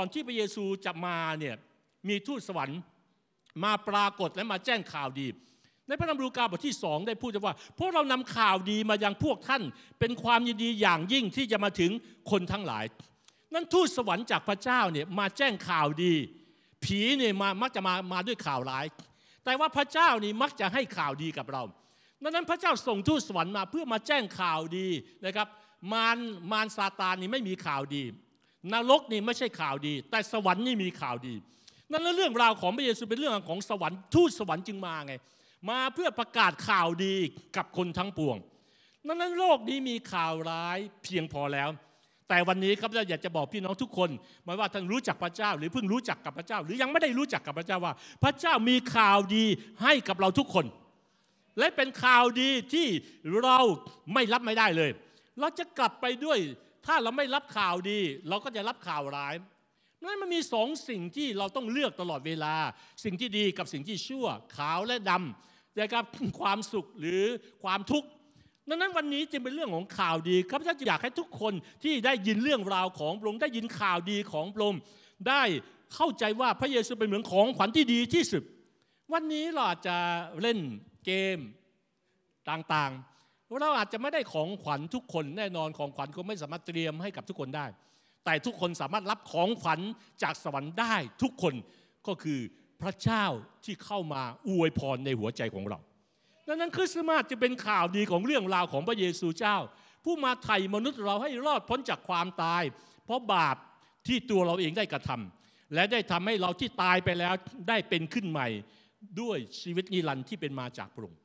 ก่อนที่พระเยซูจะมาเนี่ยมีทูตสวรรค์มาปรากฏและมาแจ้งข่าวดี ในพระธรรมลูกาบทที่สองได้พูดว่าพวกเรานำข่าวดีมายังพวกท่าน เป็นความยินดีอย่างยิ่งที่จะมาถึงคนทั้งหลาย นั่นทูตสวรรค์จากพระเจ้าเนี่ยมาแจ้งข่าวดี ผีเนี่ยมามักจะมามาด้วยข่าวร้าย แต่ว่าพระเจ้านี่มักจะให้ข่าวดีกับเราดังนั้นพระเจ้าส่งทูตสวรรค์มาเพื่อมาแจ้งข่าวดีนะครับ มารมารซาตานนี่ไม่มีข่าวดี นรกนี่ไม่ใช่ข่าวดี แต่สวรรค์นี่มีข่าวดี นั่นแล้วเรื่องราวของพระเยซูเป็นเรื่องของสวรรค์ทูตสวรรค์จึงมาไง มาเพื่อประกาศข่าวดีกับคนทั้งปวง นั้นนั้นโลกนี้มีข่าวร้ายเพียงพอแล้ว แต่วันนี้ครับเราอยากจะบอกพี่น้องทุกคนไม่ว่าท่านรู้จักพระเจ้า หรือเพิ่งรู้จักกับพระเจ้า หรือยังไม่ได้รู้จักกับพระเจ้าว่า พระเจ้ามีข่าวดีให้กับเราทุกคน และเป็นข่าวดีที่เราไม่รับไม่ได้เลย เราจะกลับไปด้วย ถ้าเราไม่รับข่าวดี เราก็จะรับข่าวร้ายนั่นมันมีสองสิ่งที่เราต้องเลือกตลอดเวลา สิ่งที่ดีกับสิ่งที่ชั่ว ขาวและดำนะครับความสุขหรือความทุกข์ดังนั้นวันนี้จึงเป็นเรื่องของข่าวดีข้าพเจ้าอยากให้ทุกคนที่ได้ยินเรื่องราวของพระองค์ได้ยินข่าวดีของพระองค์ได้เข้าใจว่าพระเยซูเป็นเหมือนของขวัญที่ดีที่สุด วันนี้เราอาจจะเล่นเกมต่างๆ เราอาจจะไม่ได้ของขวัญทุกคนแน่นอนของขวัญก็ไม่สามารถเตรียมให้กับทุกคนได้ แต่ทุกคนสามารถรับของขวัญจากสวรรค์ได้ทุกคนก็คือพระเจ้าที่เข้ามาอวยพรในหัวใจของเราดังนั้นคริสต์มาสจะเป็นข่าวดีของเรื่องราวของพระเยซูเจ้า ผู้มาไถ่มนุษย์เราให้รอดพ้นจากความตาย เพราะบาปที่ตัวเราเองได้กระทำและได้ทำให้เราที่ตายไปแล้วได้เป็นขึ้นใหม่ด้วยชีวิตนิรันดร์ที่เป็นมาจากพระองค์